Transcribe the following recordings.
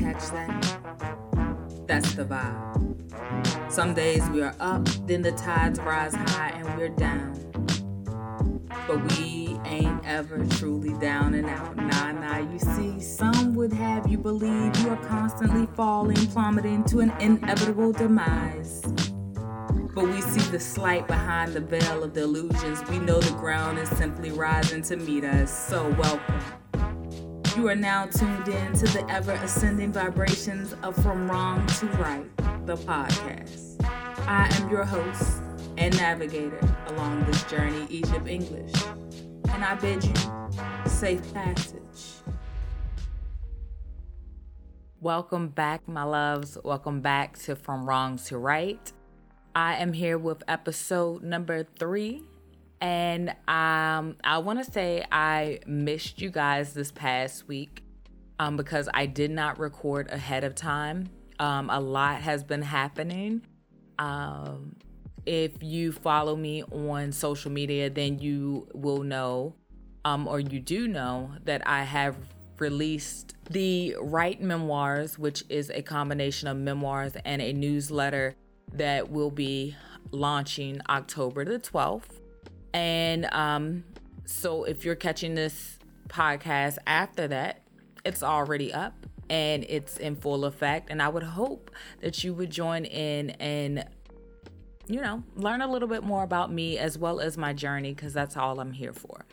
catch that? That's the vibe. Some days we are up, then the tides rise high and we're down. But we ain't ever truly down and out. Nah, nah, you see, some would have you believe you are constantly falling, plummeting to an inevitable demise. But we see the slight behind the veil of the illusions. We know the ground is simply rising to meet us. So, welcome. You are now tuned in to the ever ascending vibrations of From Wrong to Right, the podcast. I am your host and navigator along this journey, Egypt English, and I bid you safe passage. Welcome back, my loves. Welcome back to From Wrong to Right. I am here with episode number three and um, I want to say I missed you guys this past week um, because I did not record ahead of time. Um, a lot has been happening. Um, if you follow me on social media, then you will know, um, or you do know, that I have released the Right Memoirs, which is a combination of memoirs and a newsletter that will be launching October the 12th. And um, so if you're catching this podcast after that, it's already up and it's in full effect. And I would hope that you would join in and, you know, learn a little bit more about me as well as my journey, because that's all I'm here for.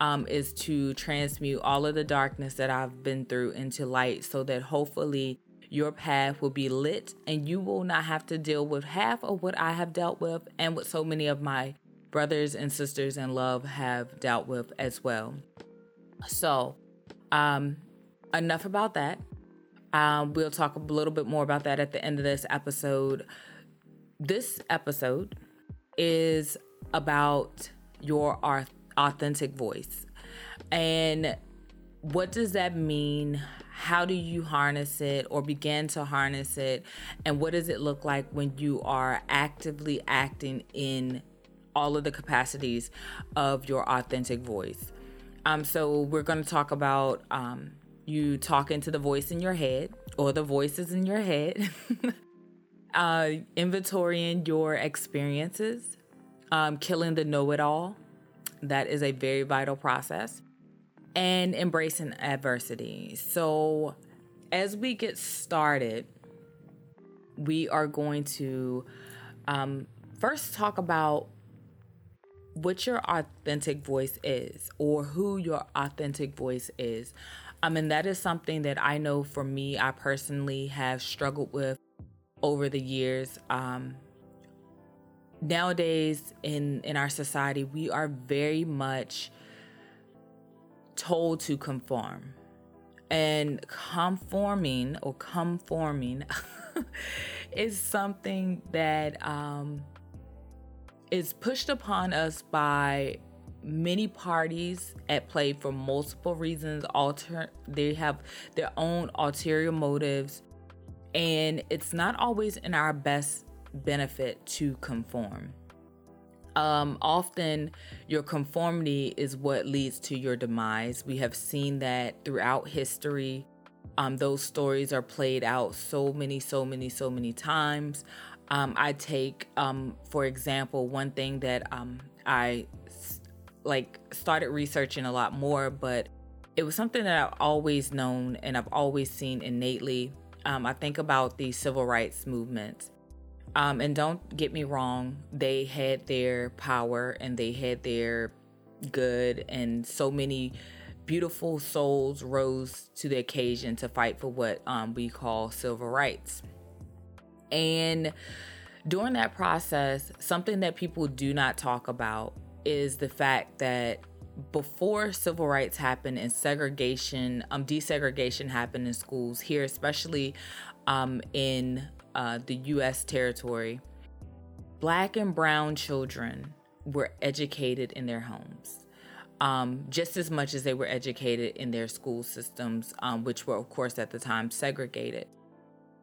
Um, is to transmute all of the darkness that I've been through into light so that hopefully your path will be lit and you will not have to deal with half of what I have dealt with and what so many of my brothers and sisters in love have dealt with as well. So, um, enough about that. Um, we'll talk a little bit more about that at the end of this episode. This episode is about your authentic voice. And what does that mean? How do you harness it or begin to harness it? And what does it look like when you are actively acting in all of the capacities of your authentic voice. Um, so we're going to talk about um, you talking to the voice in your head or the voices in your head, uh, inventorying your experiences, um, killing the know-it-all. That is a very vital process, and embracing adversity. So as we get started, we are going to um, first talk about what your authentic voice is or who your authentic voice is. I mean, that is something that I know for me, I personally have struggled with over the years. Um, nowadays in in our society, we are very much told to conform. And conforming or conforming is something that um, is pushed upon us by many parties at play for multiple reasons. Alter they have their own ulterior motives and it's not always in our best benefit to conform. Um, often your conformity is what leads to your demise. We have seen that throughout history. Um, those stories are played out so many so many so many times um, I take, um, for example, one thing that um, I like started researching a lot more, but it was something that I've always known and I've always seen innately. Um, I think about the civil rights movement. Um, and don't get me wrong, they had their power and they had their good, and so many beautiful souls rose to the occasion to fight for what um, we call civil rights. And during that process, something that people do not talk about is the fact that before civil rights happened and segregation, um, desegregation happened in schools here, especially um, in uh, the U.S. territory, black and brown children were educated in their homes. Um, just as much as they were educated in their school systems, um, which were, of course, at the time segregated.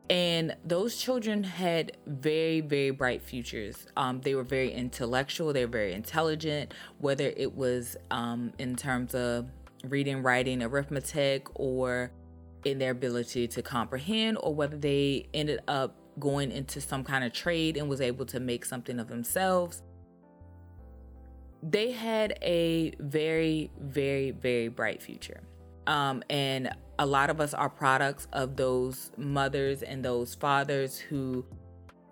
And those children had very, very bright futures. Um, they were very intellectual, they were very intelligent, whether it was um, in terms of reading, writing, arithmetic, or in their ability to comprehend or whether they ended up going into some kind of trade and was able to make something of themselves they had a very very very bright future um, and a lot of us are products of those mothers and those fathers who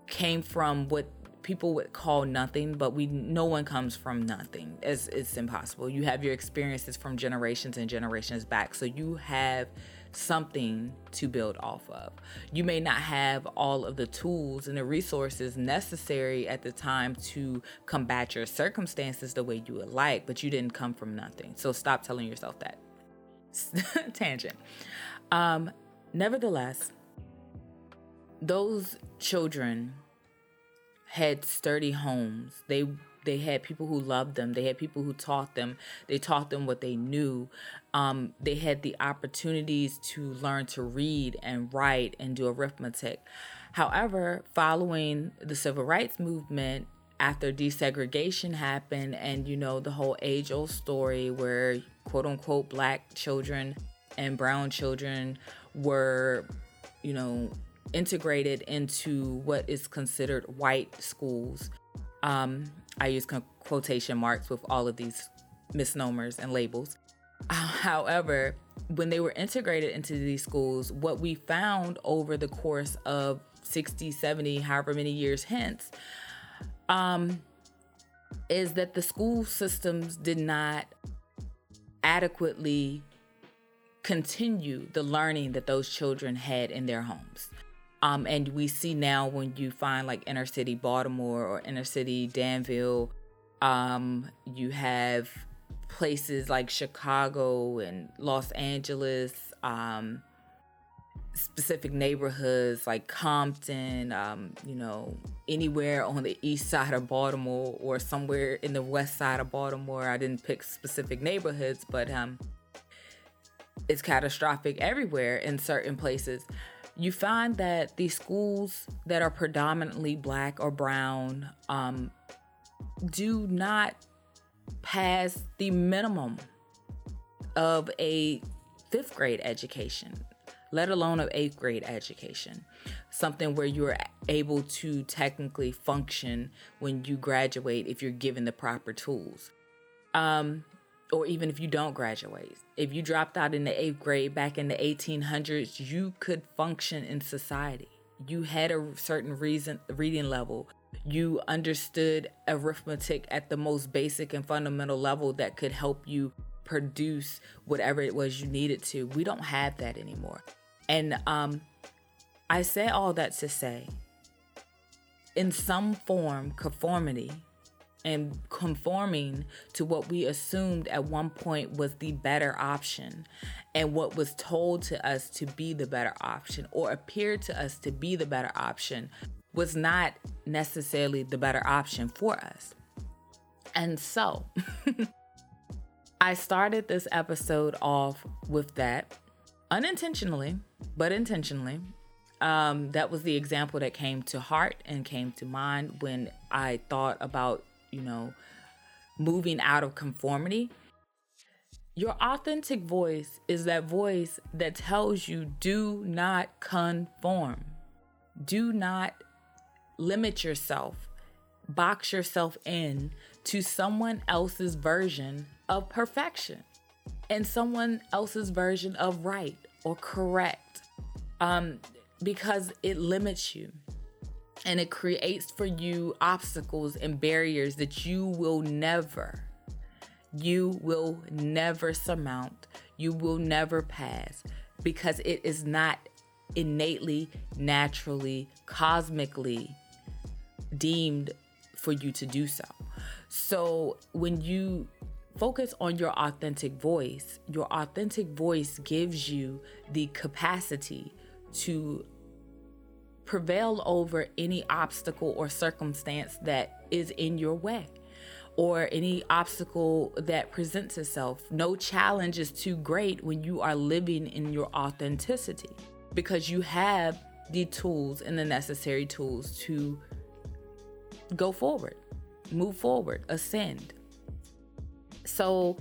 came from what people would call nothing, but we no one comes from nothing. It's, it's impossible. You have your experiences from generations and generations back, so you have something to build off of. You may not have all of the tools and the resources necessary at the time to combat your circumstances the way you would like, but you didn't come from nothing. So stop telling yourself that. Tangent. Um, nevertheless, those children had sturdy homes. They they had people who loved them. They had people who taught them. They taught them what they knew. Um, they had the opportunities to learn to read and write and do arithmetic. However, following the civil rights movement, after desegregation happened, and you know, the whole age old story where quote unquote black children and brown children were, you know, integrated into what is considered white schools. Um, I use quotation marks with all of these misnomers and labels. However, when they were integrated into these schools, what we found over the course of 60, 70, however many years hence, um, is that the school systems did not adequately continue the learning that those children had in their homes. Um, and we see now when you find like inner city Baltimore or inner city Danville, um, you have places like Chicago and Los Angeles, um, specific neighborhoods like Compton, um, you know, anywhere on the east side of Baltimore or somewhere in the west side of Baltimore. I didn't pick specific neighborhoods, but um, it's catastrophic everywhere in certain places you find that these schools that are predominantly black or brown um, do not pass the minimum of a fifth grade education, let alone an eighth grade education. Something where you're able to technically function when you graduate if you're given the proper tools. Um, or even if you don't graduate. If you dropped out in the eighth grade back in the 1800s, you could function in society. You had a certain reason reading level. You understood arithmetic at the most basic and fundamental level that could help you produce whatever it was you needed to. We don't have that anymore. And um, I say all that to say, in some form, conformity and conforming to what we assumed at one point was the better option and what was told to us to be the better option or appeared to us to be the better option was not necessarily the better option for us. And so, I started this episode off with that unintentionally, but intentionally. Um, that was the example that came to heart and came to mind when I thought about you know, moving out of conformity. Your authentic voice is that voice that tells you do not conform. Do not limit yourself, box yourself in to someone else's version of perfection and someone else's version of right or correct um, because it limits you and it creates for you obstacles and barriers that you will never you will never surmount you will never pass because it is not innately naturally cosmically deemed for you to do so. So when you focus on your authentic voice your authentic voice gives you the capacity to prevail over any obstacle or circumstance that is in your way or any obstacle that presents itself. No challenge is too great when you are living in your authenticity because you have the tools and the necessary tools to go forward, move forward, ascend. So,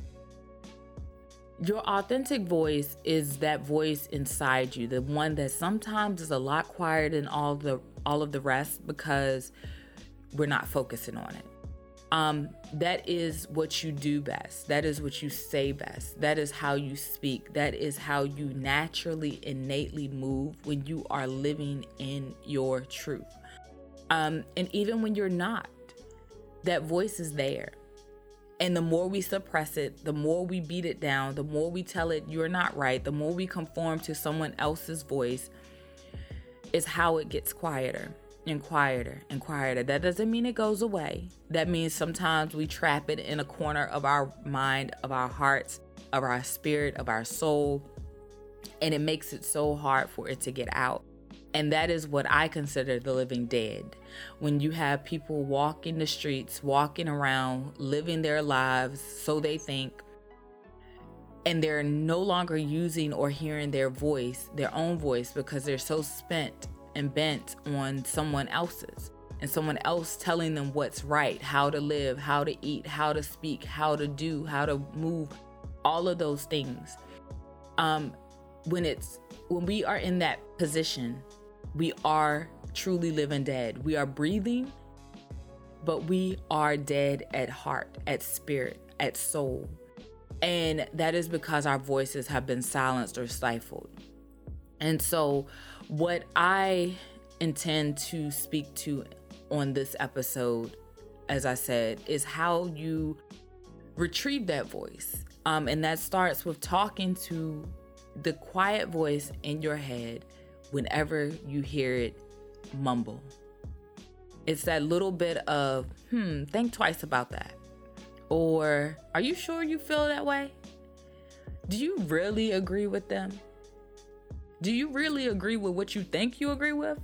Your authentic voice is that voice inside you, the one that sometimes is a lot quieter than all the all of the rest because we're not focusing on it. Um, that is what you do best. That is what you say best. That is how you speak. That is how you naturally, innately move when you are living in your truth. Um, and even when you're not, that voice is there. And the more we suppress it, the more we beat it down, the more we tell it you're not right, the more we conform to someone else's voice, is how it gets quieter and quieter and quieter. That doesn't mean it goes away. That means sometimes we trap it in a corner of our mind, of our hearts, of our spirit, of our soul, and it makes it so hard for it to get out. And that is what I consider the living dead. When you have people walking the streets, walking around, living their lives, so they think, and they're no longer using or hearing their voice, their own voice, because they're so spent and bent on someone else's and someone else telling them what's right, how to live, how to eat, how to speak, how to do, how to move, all of those things. Um, when it's when we are in that position, we are truly living dead. We are breathing, but we are dead at heart, at spirit, at soul. And that is because our voices have been silenced or stifled. And so what I intend to speak to on this episode, as I said, is how you retrieve that voice. Um, and that starts with talking to the quiet voice in your head whenever you hear it mumble. It's that little bit of, hmm, think twice about that. Or, are you sure you feel that way? Do you really agree with them? Do you really agree with what you think you agree with?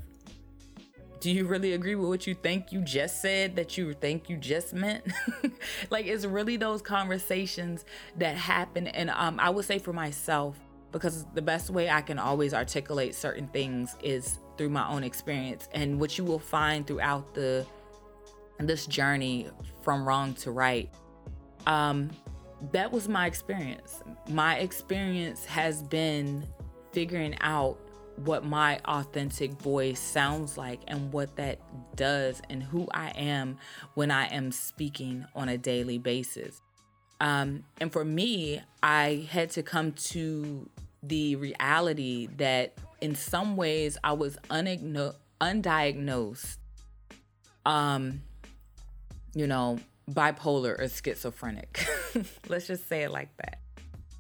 Do you really agree with what you think you just said that you think you just meant? like it's really those conversations that happen and um I would say for myself because the best way I can always articulate certain things is through my own experience and what you will find throughout the this journey from wrong to right um that was my experience my experience has been figuring out what my authentic voice sounds like and what that does and who I am when I am speaking on a daily basis. Um, and for me, I had to come to the reality that in some ways I was unigno- undiagnosed, um, you know, bipolar or schizophrenic. Let's just say it like that.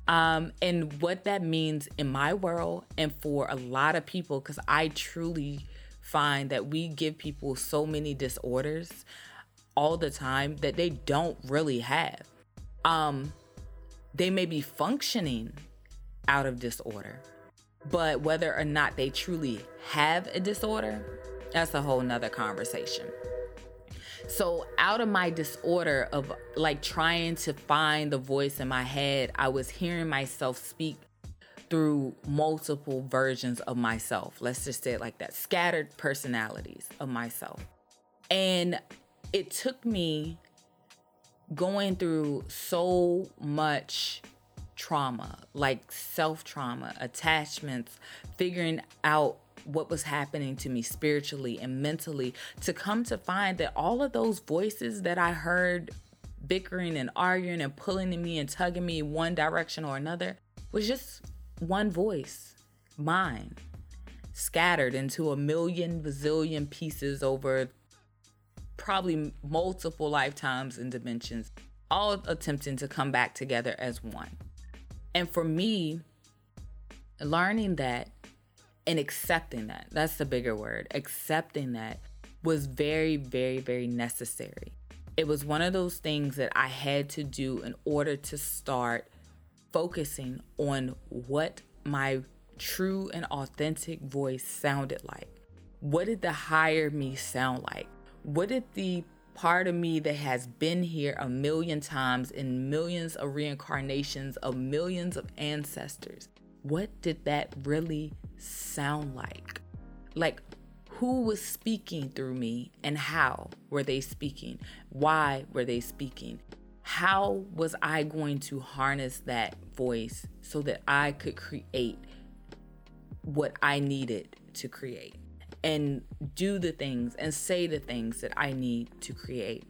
Um, and what that means in my world and for a lot of people, because I truly find that we give people so many disorders all the time that they don't really have. Um, they may be functioning out of disorder, but whether or not they truly have a disorder, that's a whole nother conversation. So, out of my disorder of like trying to find the voice in my head, I was hearing myself speak through multiple versions of myself. Let's just say it like that scattered personalities of myself. And it took me going through so much trauma, like self trauma, attachments, figuring out what was happening to me spiritually and mentally to come to find that all of those voices that I heard bickering and arguing and pulling me and tugging me one direction or another was just one voice, mine, scattered into a million bazillion pieces over probably multiple lifetimes and dimensions, all attempting to come back together as one. And for me, learning that and accepting that that's the bigger word accepting that was very very very necessary. It was one of those things that i had to do in order to start focusing on what my true and authentic voice sounded like. What did the higher me sound like? What did the part of me that has been here a million times in millions of reincarnations of millions of ancestors what did that really sound like? Like, who was speaking through me and how were they speaking? Why were they speaking? how was I going to harness that voice so that I could create what I needed to create and do the things and say the things that I need to create?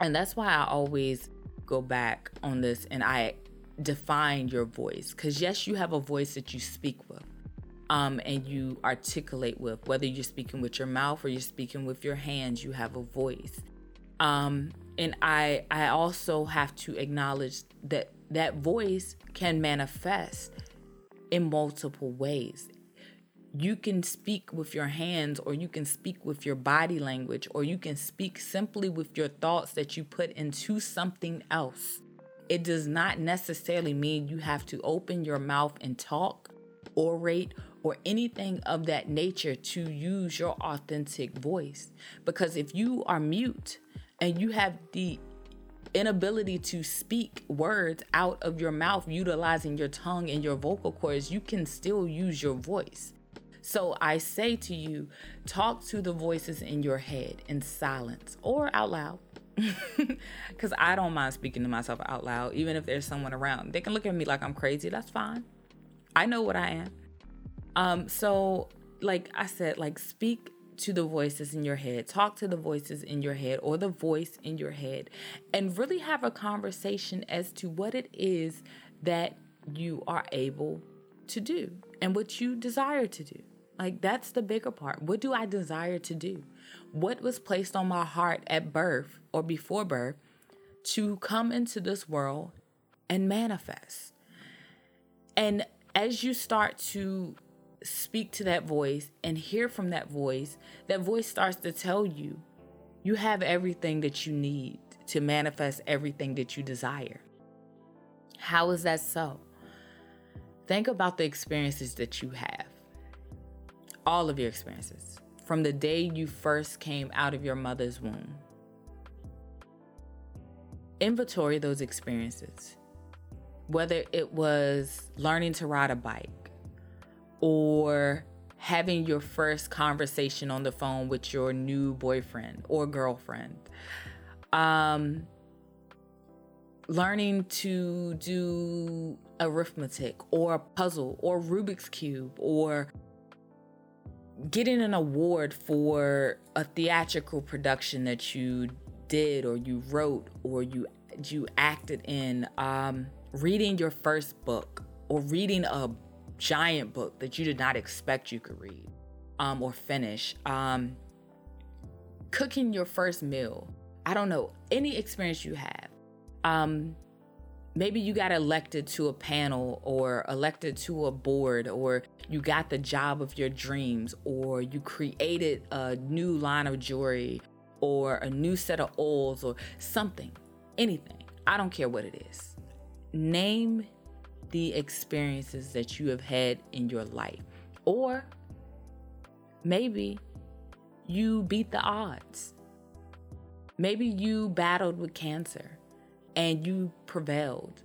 And that's why I always go back on this and I define your voice. Because, yes, you have a voice that you speak with. Um, and you articulate with whether you're speaking with your mouth or you're speaking with your hands you have a voice um, and i i also have to acknowledge that that voice can manifest in multiple ways you can speak with your hands or you can speak with your body language or you can speak simply with your thoughts that you put into something else it does not necessarily mean you have to open your mouth and talk, orate, or anything of that nature to use your authentic voice. Because if you are mute and you have the inability to speak words out of your mouth utilizing your tongue and your vocal cords, you can still use your voice. So I say to you, talk to the voices in your head in silence or out loud because I don't mind speaking to myself out loud, even if there's someone around. They can look at me like I'm crazy. That's fine. I know what I am. Um, so like I said, like speak to the voices in your head, talk to the voices in your head or the voice in your head, and really have a conversation as to what it is that you are able to do and what you desire to do. Like that's the bigger part. What do I desire to do? What was placed on my heart at birth or before birth to come into this world and manifest? And as you start to speak to that voice and hear from that voice, that voice starts to tell you you have everything that you need to manifest everything that you desire. How is that so? Think about the experiences that you have all of your experiences from the day you first came out of your mother's womb. Inventory those experiences, whether it was learning to ride a bike or having your first conversation on the phone with your new boyfriend or girlfriend. Um, learning to do arithmetic or a puzzle or Rubik's Cube or getting an award for a theatrical production that you did or you wrote or you you acted in um, reading your first book or reading a giant book that you did not expect you could read um, or finish um, cooking your first meal. I don't know any experience you have um, maybe you got elected to a panel or elected to a board or you got the job of your dreams or you created a new line of jewelry or a new set of oils or something anything. I don't care what it is. Name the experiences that you have had in your life. Or maybe you beat the odds. Maybe you battled with cancer and you prevailed.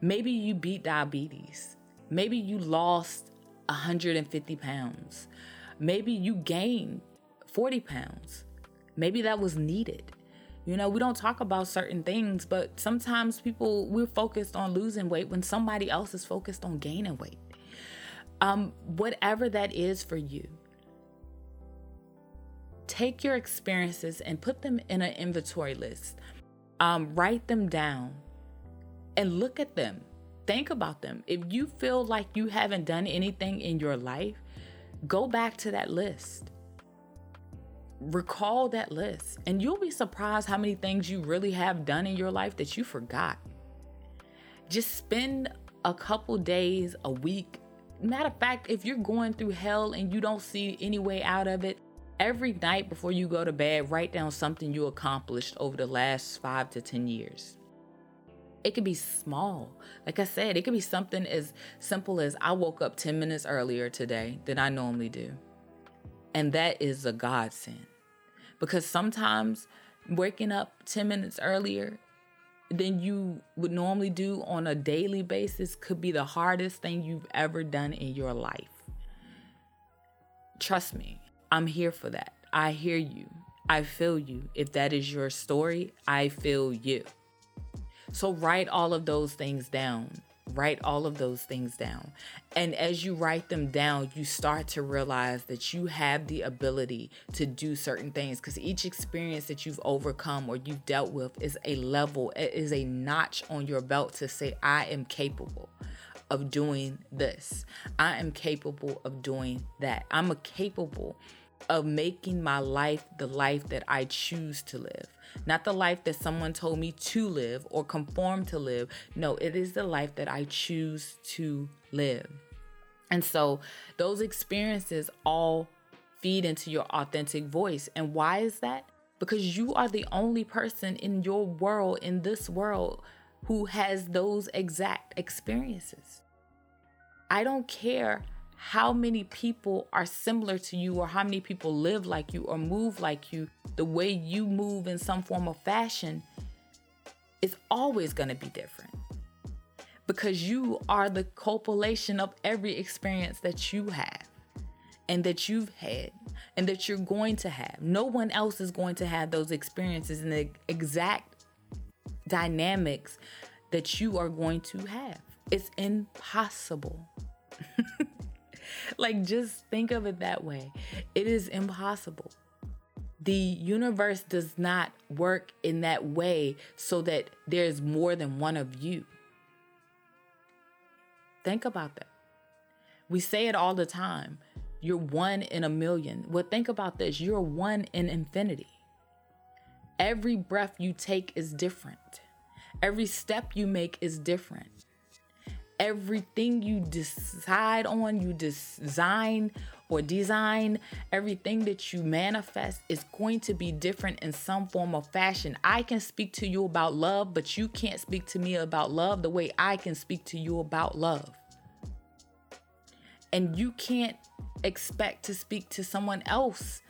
Maybe you beat diabetes. Maybe you lost 150 pounds. Maybe you gained 40 pounds. Maybe that was needed. You know, we don't talk about certain things, but sometimes people, we're focused on losing weight when somebody else is focused on gaining weight. Um, whatever that is for you, take your experiences and put them in an inventory list um, write them down and look at them. Think about them. If you feel like you haven't done anything in your life, go back to that list. Recall that list, and you'll be surprised how many things you really have done in your life that you forgot. Just spend a couple days, a week. Matter of fact, if you're going through hell and you don't see any way out of it, Every night before you go to bed, write down something you accomplished over the last five to 10 years. It could be small. Like I said, it could be something as simple as I woke up 10 minutes earlier today than I normally do. And that is a godsend. Because sometimes waking up 10 minutes earlier than you would normally do on a daily basis could be the hardest thing you've ever done in your life. Trust me, I'm here for that. I hear you. I feel you. If that is your story, I feel you. So write all of those things down. Write all of those things down. And as you write them down, you start to realize that you have the ability to do certain things because each experience that you've overcome or you've dealt with is a level, it is a notch on your belt to say, I am capable of doing this. I am capable of doing that. I'm a capable of making my life the life that I choose to live. Not the life that someone told me to live or conform to live. No, it is the life that I choose to live. And so those experiences all feed into your authentic voice. And why is that? Because you are the only person in your world, in this world, who has those exact experiences. I don't care how many people are similar to you or how many people live like you or move like you, the way you move in some form of fashion is always going to be different. Because you are the copulation of every experience that you have and that you've had and that you're going to have. No one else is going to have those experiences in the exact dynamics that you are going to have. It's impossible. like, just think of it that way. It is impossible. The universe does not work in that way so that there's more than one of you. Think about that. We say it all the time. You're one in a million. Well, think about this you're one in infinity. Every breath you take is different, every step you make is different everything you decide on, you design or design, everything that you manifest is going to be different in some form of fashion. I can speak to you about love, but you can't speak to me about love the way I can speak to you about love. And you can't expect to speak to someone else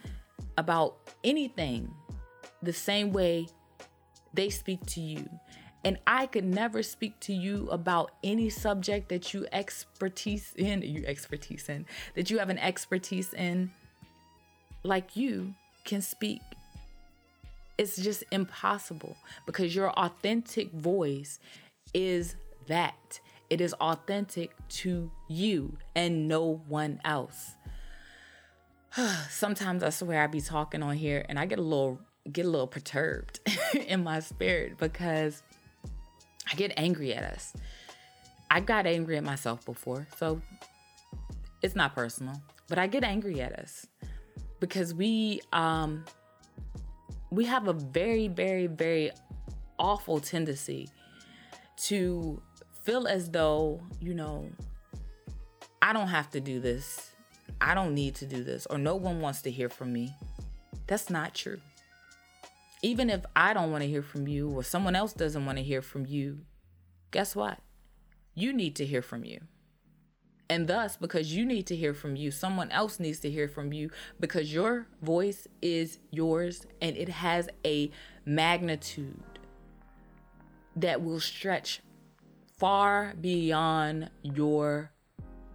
about anything the same way they speak to you. And I could never speak to you about any subject that you expertise in, you expertise in, that you have an expertise in, like you can speak. It's just impossible because your authentic voice is that. It is authentic to you and no one else. Sometimes I swear I be talking on here and I get a little get a little perturbed in my spirit because I get angry at us. I got angry at myself before, so it's not personal, but I get angry at us because we um we have a very very very awful tendency to feel as though, you know, I don't have to do this. I don't need to do this or no one wants to hear from me. That's not true even if I don't want to hear from you or someone else doesn't want to hear from you, guess what? You need to hear from you. And thus, because you need to hear from you, someone else needs to hear from you because your voice is yours and it has a magnitude that will stretch far beyond your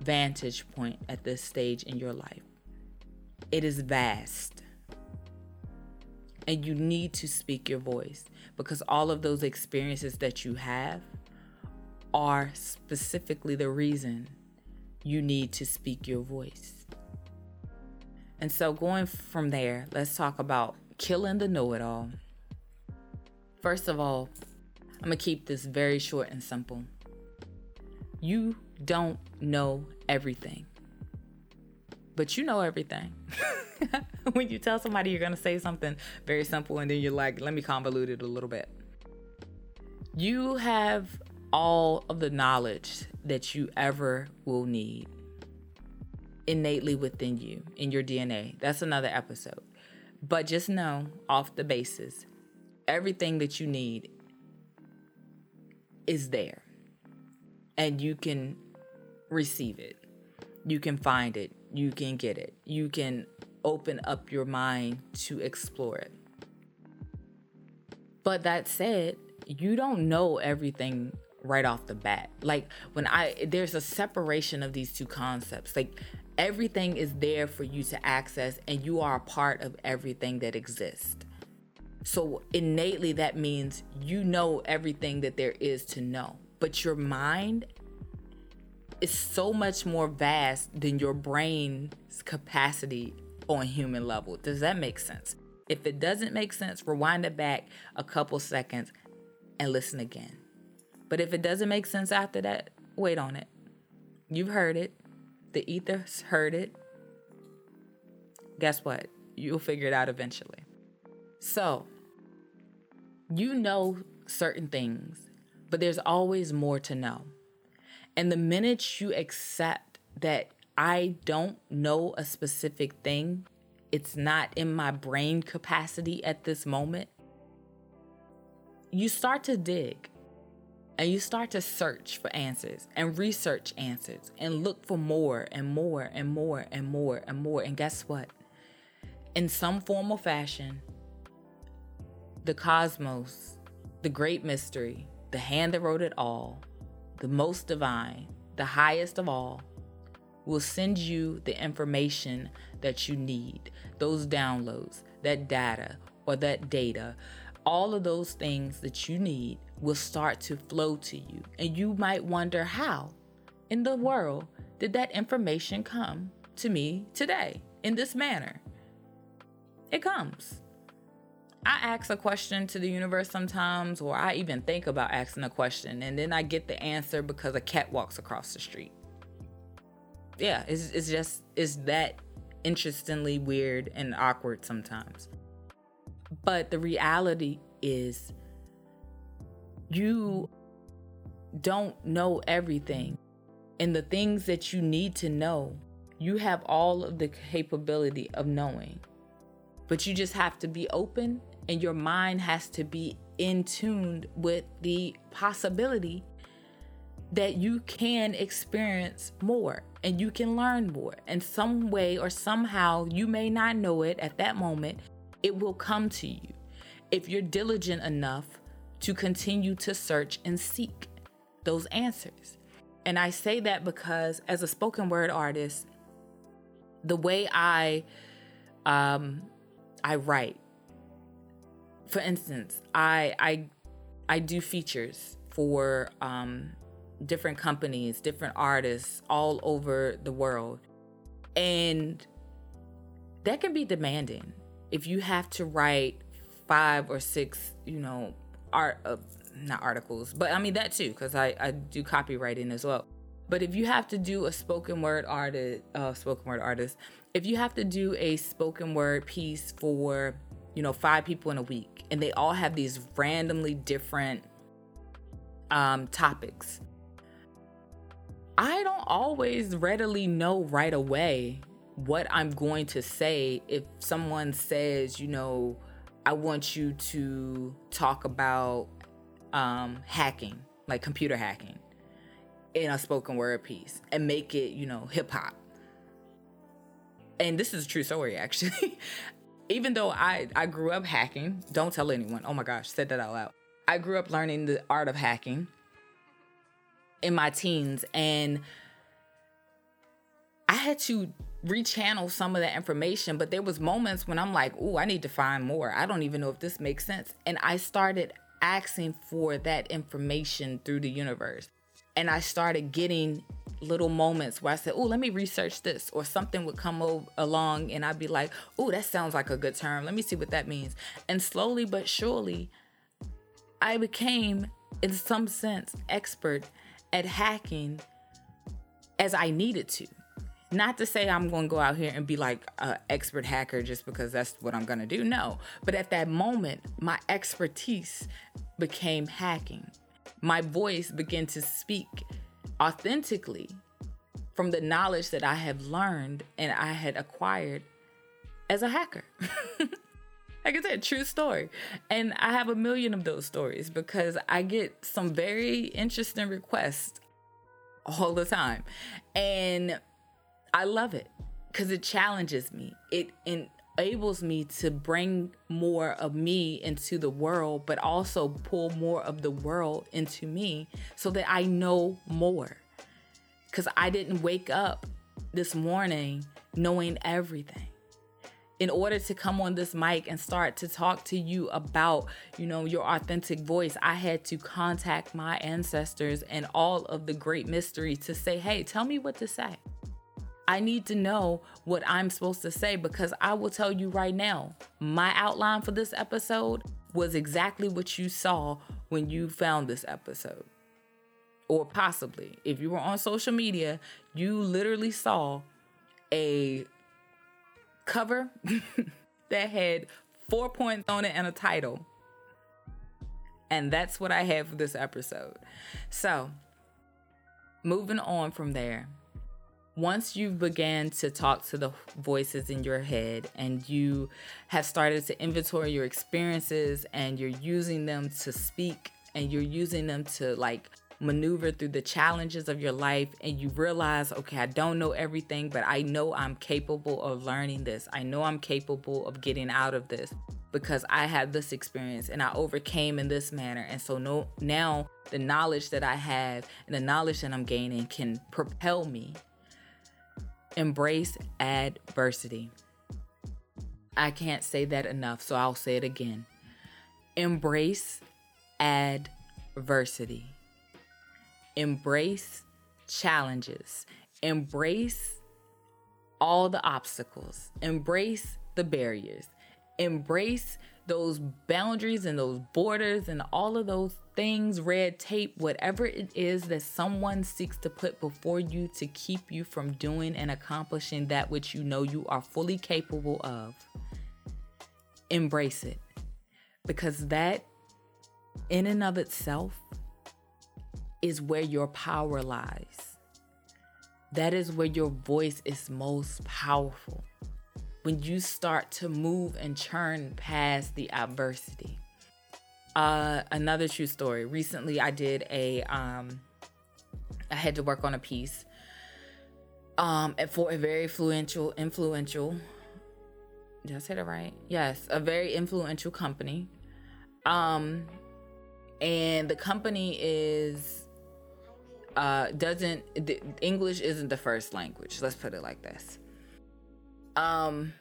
vantage point at this stage in your life. It is vast and you need to speak your voice because all of those experiences that you have are specifically the reason you need to speak your voice. And so, going from there, let's talk about killing the know it all. First of all, I'm gonna keep this very short and simple. You don't know everything, but you know everything. when you tell somebody you're going to say something very simple and then you're like, let me convolute it a little bit. You have all of the knowledge that you ever will need innately within you in your DNA. That's another episode. But just know off the basis, everything that you need is there. And you can receive it. You can find it. You can get it. You can open up your mind to explore it. But that said, you don't know everything right off the bat. Like when I there's a separation of these two concepts. Like everything is there for you to access and you are a part of everything that exists. So innately, that means you know everything that there is to know. But your mind is so much more vast than your brain's capacity on human level. Does that make sense? If it doesn't make sense, rewind it back a couple seconds and listen again. But if it doesn't make sense after that, wait on it. You've heard it. The ether's heard it. Guess what? You'll figure it out eventually. So, you know certain things, but there's always more to know. And the minute you accept that I don't know a specific thing, it's not in my brain capacity at this moment, you start to dig and you start to search for answers and research answers and look for more and more and more and more and more. And guess what? In some form or fashion, the cosmos, the great mystery, the hand that wrote it all, the most divine, the highest of all, will send you the information that you need, those downloads, that data, or that data. All of those things that you need will start to flow to you. And you might wonder how in the world did that information come to me today in this manner? It comes. I ask a question to the universe sometimes, or I even think about asking a question, and then I get the answer because a cat walks across the street. Yeah, it's, it's just, it's that interestingly weird and awkward sometimes. But the reality is, you don't know everything. And the things that you need to know, you have all of the capability of knowing. But you just have to be open and your mind has to be in tune with the possibility that you can experience more and you can learn more. And some way or somehow, you may not know it at that moment, it will come to you if you're diligent enough to continue to search and seek those answers. And I say that because as a spoken word artist, the way I um I write for instance, I I I do features for um, different companies, different artists all over the world, and that can be demanding if you have to write five or six, you know, art uh, not articles, but I mean that too because I I do copywriting as well. But if you have to do a spoken word artist, uh, spoken word artist, if you have to do a spoken word piece for you know, five people in a week, and they all have these randomly different um, topics. I don't always readily know right away what I'm going to say if someone says, you know, I want you to talk about um, hacking, like computer hacking, in a spoken word piece and make it, you know, hip hop. And this is a true story, actually even though I, I grew up hacking, don't tell anyone. Oh my gosh, said that out loud. I grew up learning the art of hacking in my teens, and I had to rechannel some of that information. But there was moments when I'm like, "Oh, I need to find more. I don't even know if this makes sense." And I started asking for that information through the universe, and I started getting little moments where I said, "Oh, let me research this," or something would come o- along, and I'd be like, "Oh, that sounds like a good term. Let me see what that means." And slowly but surely, I became, in some sense, expert at hacking as I needed to. Not to say I'm going to go out here and be like an expert hacker just because that's what I'm going to do. No. But at that moment, my expertise became hacking. My voice began to speak authentically from the knowledge that I have learned and I had acquired as a hacker. like I said, true story. And I have a million of those stories because I get some very interesting requests all the time. And I love it because it challenges me. It enables me to bring more of me into the world, but also pull more of the world into me so that I know more because I didn't wake up this morning knowing everything. in order to come on this mic and start to talk to you about, you know, your authentic voice, I had to contact my ancestors and all of the great mystery to say, hey, tell me what to say. I need to know what I'm supposed to say because I will tell you right now, my outline for this episode was exactly what you saw when you found this episode. Or possibly, if you were on social media, you literally saw a cover that had four points on it and a title. And that's what I had for this episode. So, moving on from there, once you've began to talk to the voices in your head and you have started to inventory your experiences and you're using them to speak and you're using them to like maneuver through the challenges of your life and you realize, okay, I don't know everything, but I know I'm capable of learning this. I know I'm capable of getting out of this because I had this experience and I overcame in this manner. And so no now the knowledge that I have and the knowledge that I'm gaining can propel me. Embrace adversity. I can't say that enough, so I'll say it again. Embrace adversity embrace challenges, embrace all the obstacles, embrace the barriers, embrace those boundaries and those borders and all of those things, red tape, whatever it is that someone seeks to put before you to keep you from doing and accomplishing that which you know you are fully capable of. Embrace it because that, in and of itself, is where your power lies. That is where your voice is most powerful. When you start to move and churn past the adversity. Uh, another true story. Recently, I did a, um, I had to work on a piece um, for a very influential, influential, did I say that right? Yes, a very influential company. Um, and the company is uh, doesn't the, English isn't the first language. Let's put it like this. Um,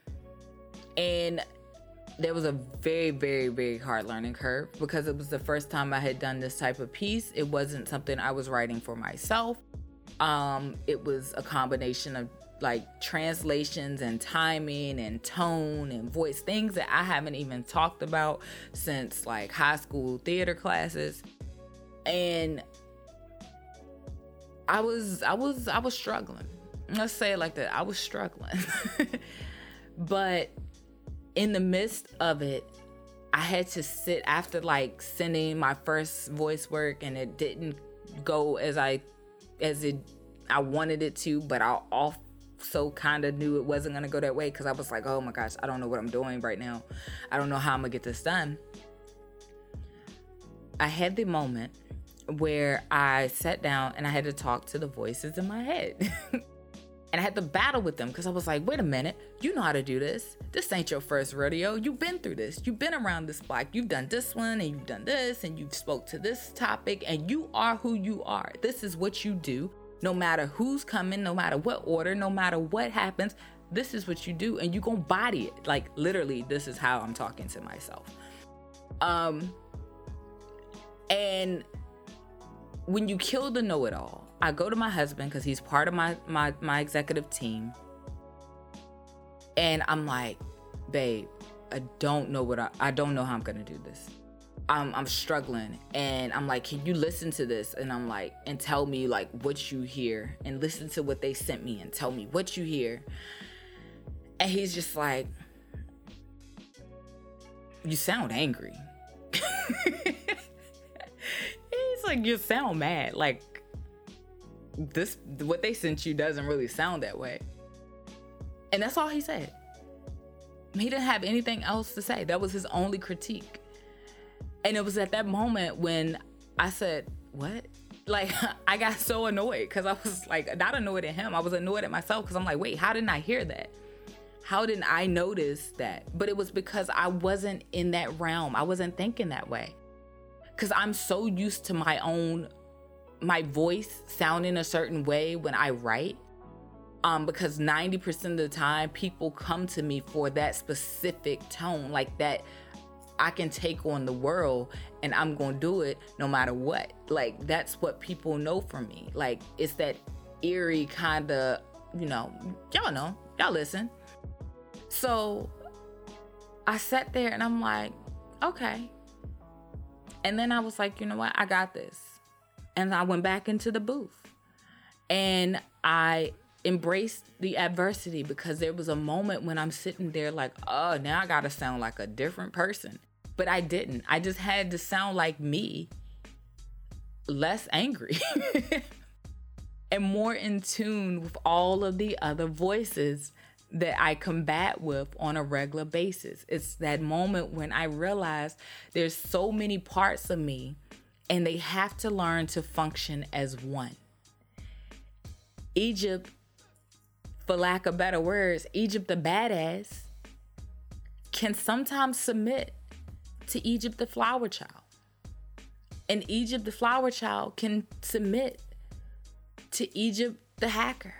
and there was a very, very, very hard learning curve because it was the first time I had done this type of piece. It wasn't something I was writing for myself. Um, it was a combination of like translations and timing and tone and voice things that I haven't even talked about since like high school theater classes. And I was I was I was struggling. Let's say it like that. I was struggling. but in the midst of it, I had to sit after like sending my first voice work and it didn't go as I as it I wanted it to, but I also kind of knew it wasn't going to go that way cuz I was like, "Oh my gosh, I don't know what I'm doing right now. I don't know how I'm going to get this done." I had the moment where I sat down and I had to talk to the voices in my head. and I had to battle with them because I was like, wait a minute, you know how to do this. This ain't your first rodeo. You've been through this. You've been around this block. You've done this one and you've done this and you've spoke to this topic and you are who you are. This is what you do. No matter who's coming, no matter what order, no matter what happens, this is what you do and you gonna body it. Like literally, this is how I'm talking to myself. Um and when you kill the know-it-all, I go to my husband because he's part of my my my executive team, and I'm like, babe, I don't know what I I don't know how I'm gonna do this. I'm I'm struggling, and I'm like, can you listen to this? And I'm like, and tell me like what you hear, and listen to what they sent me, and tell me what you hear. And he's just like, you sound angry. He's like you sound mad. Like this what they sent you doesn't really sound that way. And that's all he said. He didn't have anything else to say. That was his only critique. And it was at that moment when I said, What? Like, I got so annoyed because I was like, not annoyed at him. I was annoyed at myself because I'm like, Wait, how didn't I hear that? How didn't I notice that? But it was because I wasn't in that realm. I wasn't thinking that way because I'm so used to my own my voice sounding a certain way when I write Um, because 90% of the time people come to me for that specific tone, like that I can take on the world and I'm gonna do it no matter what. Like that's what people know from me. Like it's that eerie kind of, you know, y'all know, y'all listen. So I sat there and I'm like, okay. And then I was like, you know what? I got this. And I went back into the booth and I embraced the adversity because there was a moment when I'm sitting there like, oh, now I gotta sound like a different person. But I didn't. I just had to sound like me, less angry, and more in tune with all of the other voices that I combat with on a regular basis. It's that moment when I realize there's so many parts of me and they have to learn to function as one. Egypt, for lack of better words, Egypt the badass can sometimes submit to Egypt the flower child. And Egypt the flower child can submit to Egypt the hacker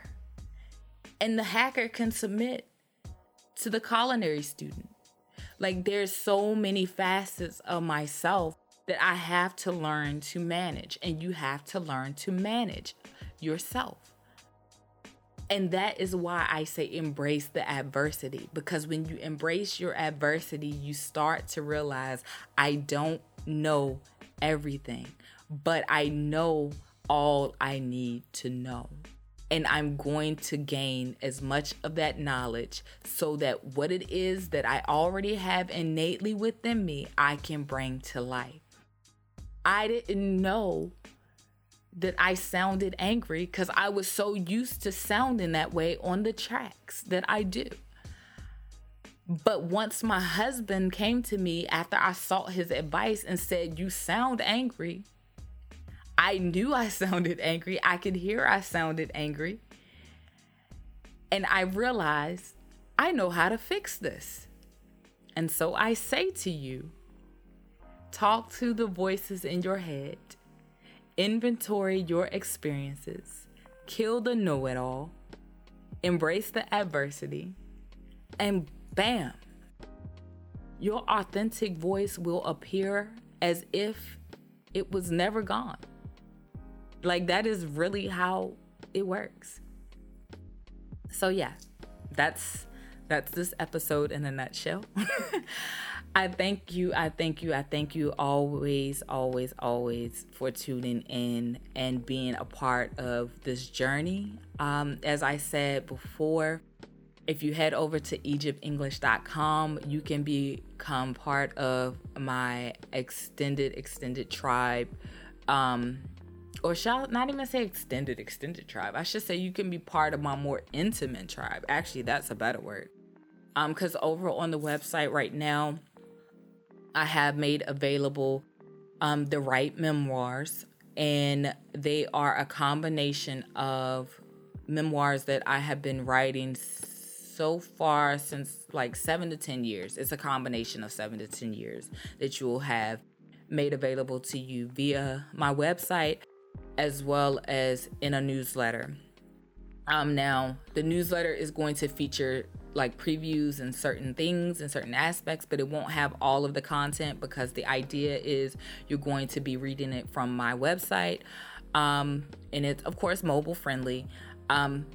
and the hacker can submit to the culinary student. Like there's so many facets of myself that I have to learn to manage, and you have to learn to manage yourself. And that is why I say embrace the adversity because when you embrace your adversity, you start to realize I don't know everything, but I know all I need to know and I'm going to gain as much of that knowledge so that what it is that I already have innately within me, I can bring to life. I didn't know that I sounded angry because I was so used to sounding that way on the tracks that I do. But once my husband came to me after I sought his advice and said, You sound angry, I knew I sounded angry. I could hear I sounded angry. And I realized I know how to fix this. And so I say to you talk to the voices in your head, inventory your experiences, kill the know it all, embrace the adversity, and bam, your authentic voice will appear as if it was never gone. Like that is really how it works. So yeah, that's that's this episode in a nutshell. I thank you, I thank you, I thank you always, always, always for tuning in and being a part of this journey. Um, as I said before, if you head over to egyptenglish.com, you can become part of my extended, extended tribe. Um, or shall not even say extended extended tribe i should say you can be part of my more intimate tribe actually that's a better word um because over on the website right now i have made available um the right memoirs and they are a combination of memoirs that i have been writing so far since like seven to ten years it's a combination of seven to ten years that you will have made available to you via my website as well as in a newsletter. Um, now, the newsletter is going to feature like previews and certain things and certain aspects, but it won't have all of the content because the idea is you're going to be reading it from my website. Um, and it's, of course, mobile friendly. Um,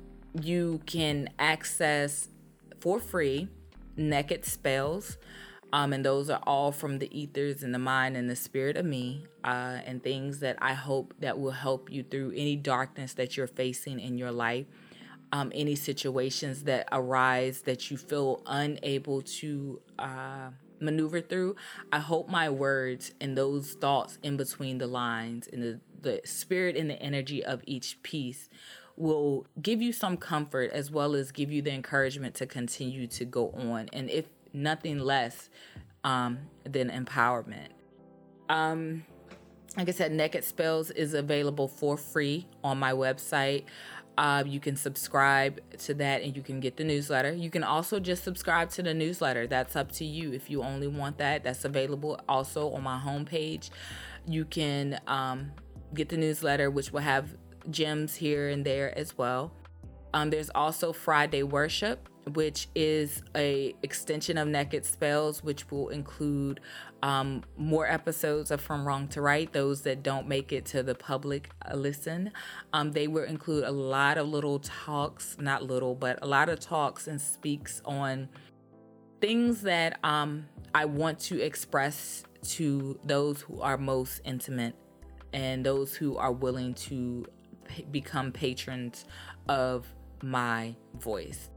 you can access for free Naked Spells. Um, and those are all from the ethers and the mind and the spirit of me, uh, and things that I hope that will help you through any darkness that you're facing in your life, um, any situations that arise that you feel unable to uh, maneuver through. I hope my words and those thoughts in between the lines and the, the spirit and the energy of each piece will give you some comfort as well as give you the encouragement to continue to go on. And if nothing less um, than empowerment. Um, like I said, Naked Spells is available for free on my website. Uh, you can subscribe to that and you can get the newsletter. You can also just subscribe to the newsletter. That's up to you. If you only want that, that's available also on my homepage. You can um, get the newsletter, which will have gems here and there as well. Um, there's also Friday worship, which is a extension of Naked Spells, which will include um, more episodes of From Wrong to Right. Those that don't make it to the public listen, um, they will include a lot of little talks, not little, but a lot of talks and speaks on things that um, I want to express to those who are most intimate and those who are willing to p- become patrons of my voice.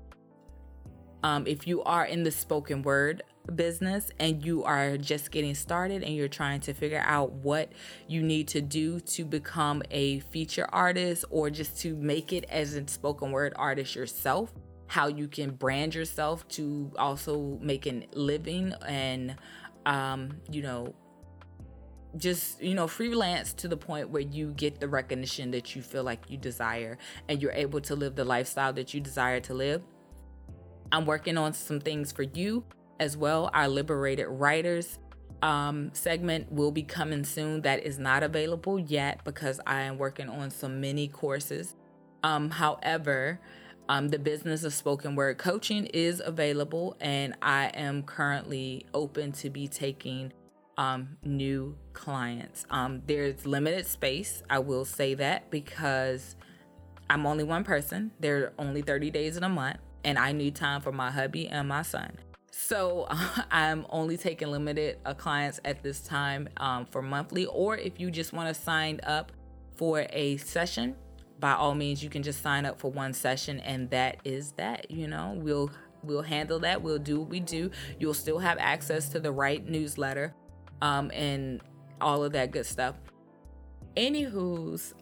Um, if you are in the spoken word business and you are just getting started and you're trying to figure out what you need to do to become a feature artist or just to make it as a spoken word artist yourself, how you can brand yourself to also make a living and, um, you know, just you know freelance to the point where you get the recognition that you feel like you desire and you're able to live the lifestyle that you desire to live i'm working on some things for you as well our liberated writers um, segment will be coming soon that is not available yet because i am working on some mini courses um, however um, the business of spoken word coaching is available and i am currently open to be taking um, new clients. Um, there's limited space. I will say that because I'm only one person. There are only 30 days in a month, and I need time for my hubby and my son. So I'm only taking limited uh, clients at this time um, for monthly. Or if you just want to sign up for a session, by all means, you can just sign up for one session, and that is that. You know, we'll we'll handle that. We'll do what we do. You'll still have access to the right newsletter um, and all of that good stuff. Anywho's,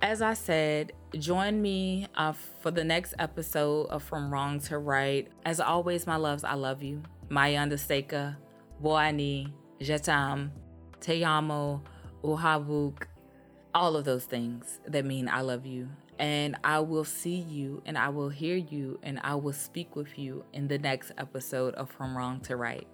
as I said, join me uh, for the next episode of From Wrong to Right. As always, my loves, I love you. Mayanda Seka, Boani, Je t'aime, Teyamo, Uhavuk, all of those things that mean I love you. And I will see you and I will hear you and I will speak with you in the next episode of From Wrong to Right.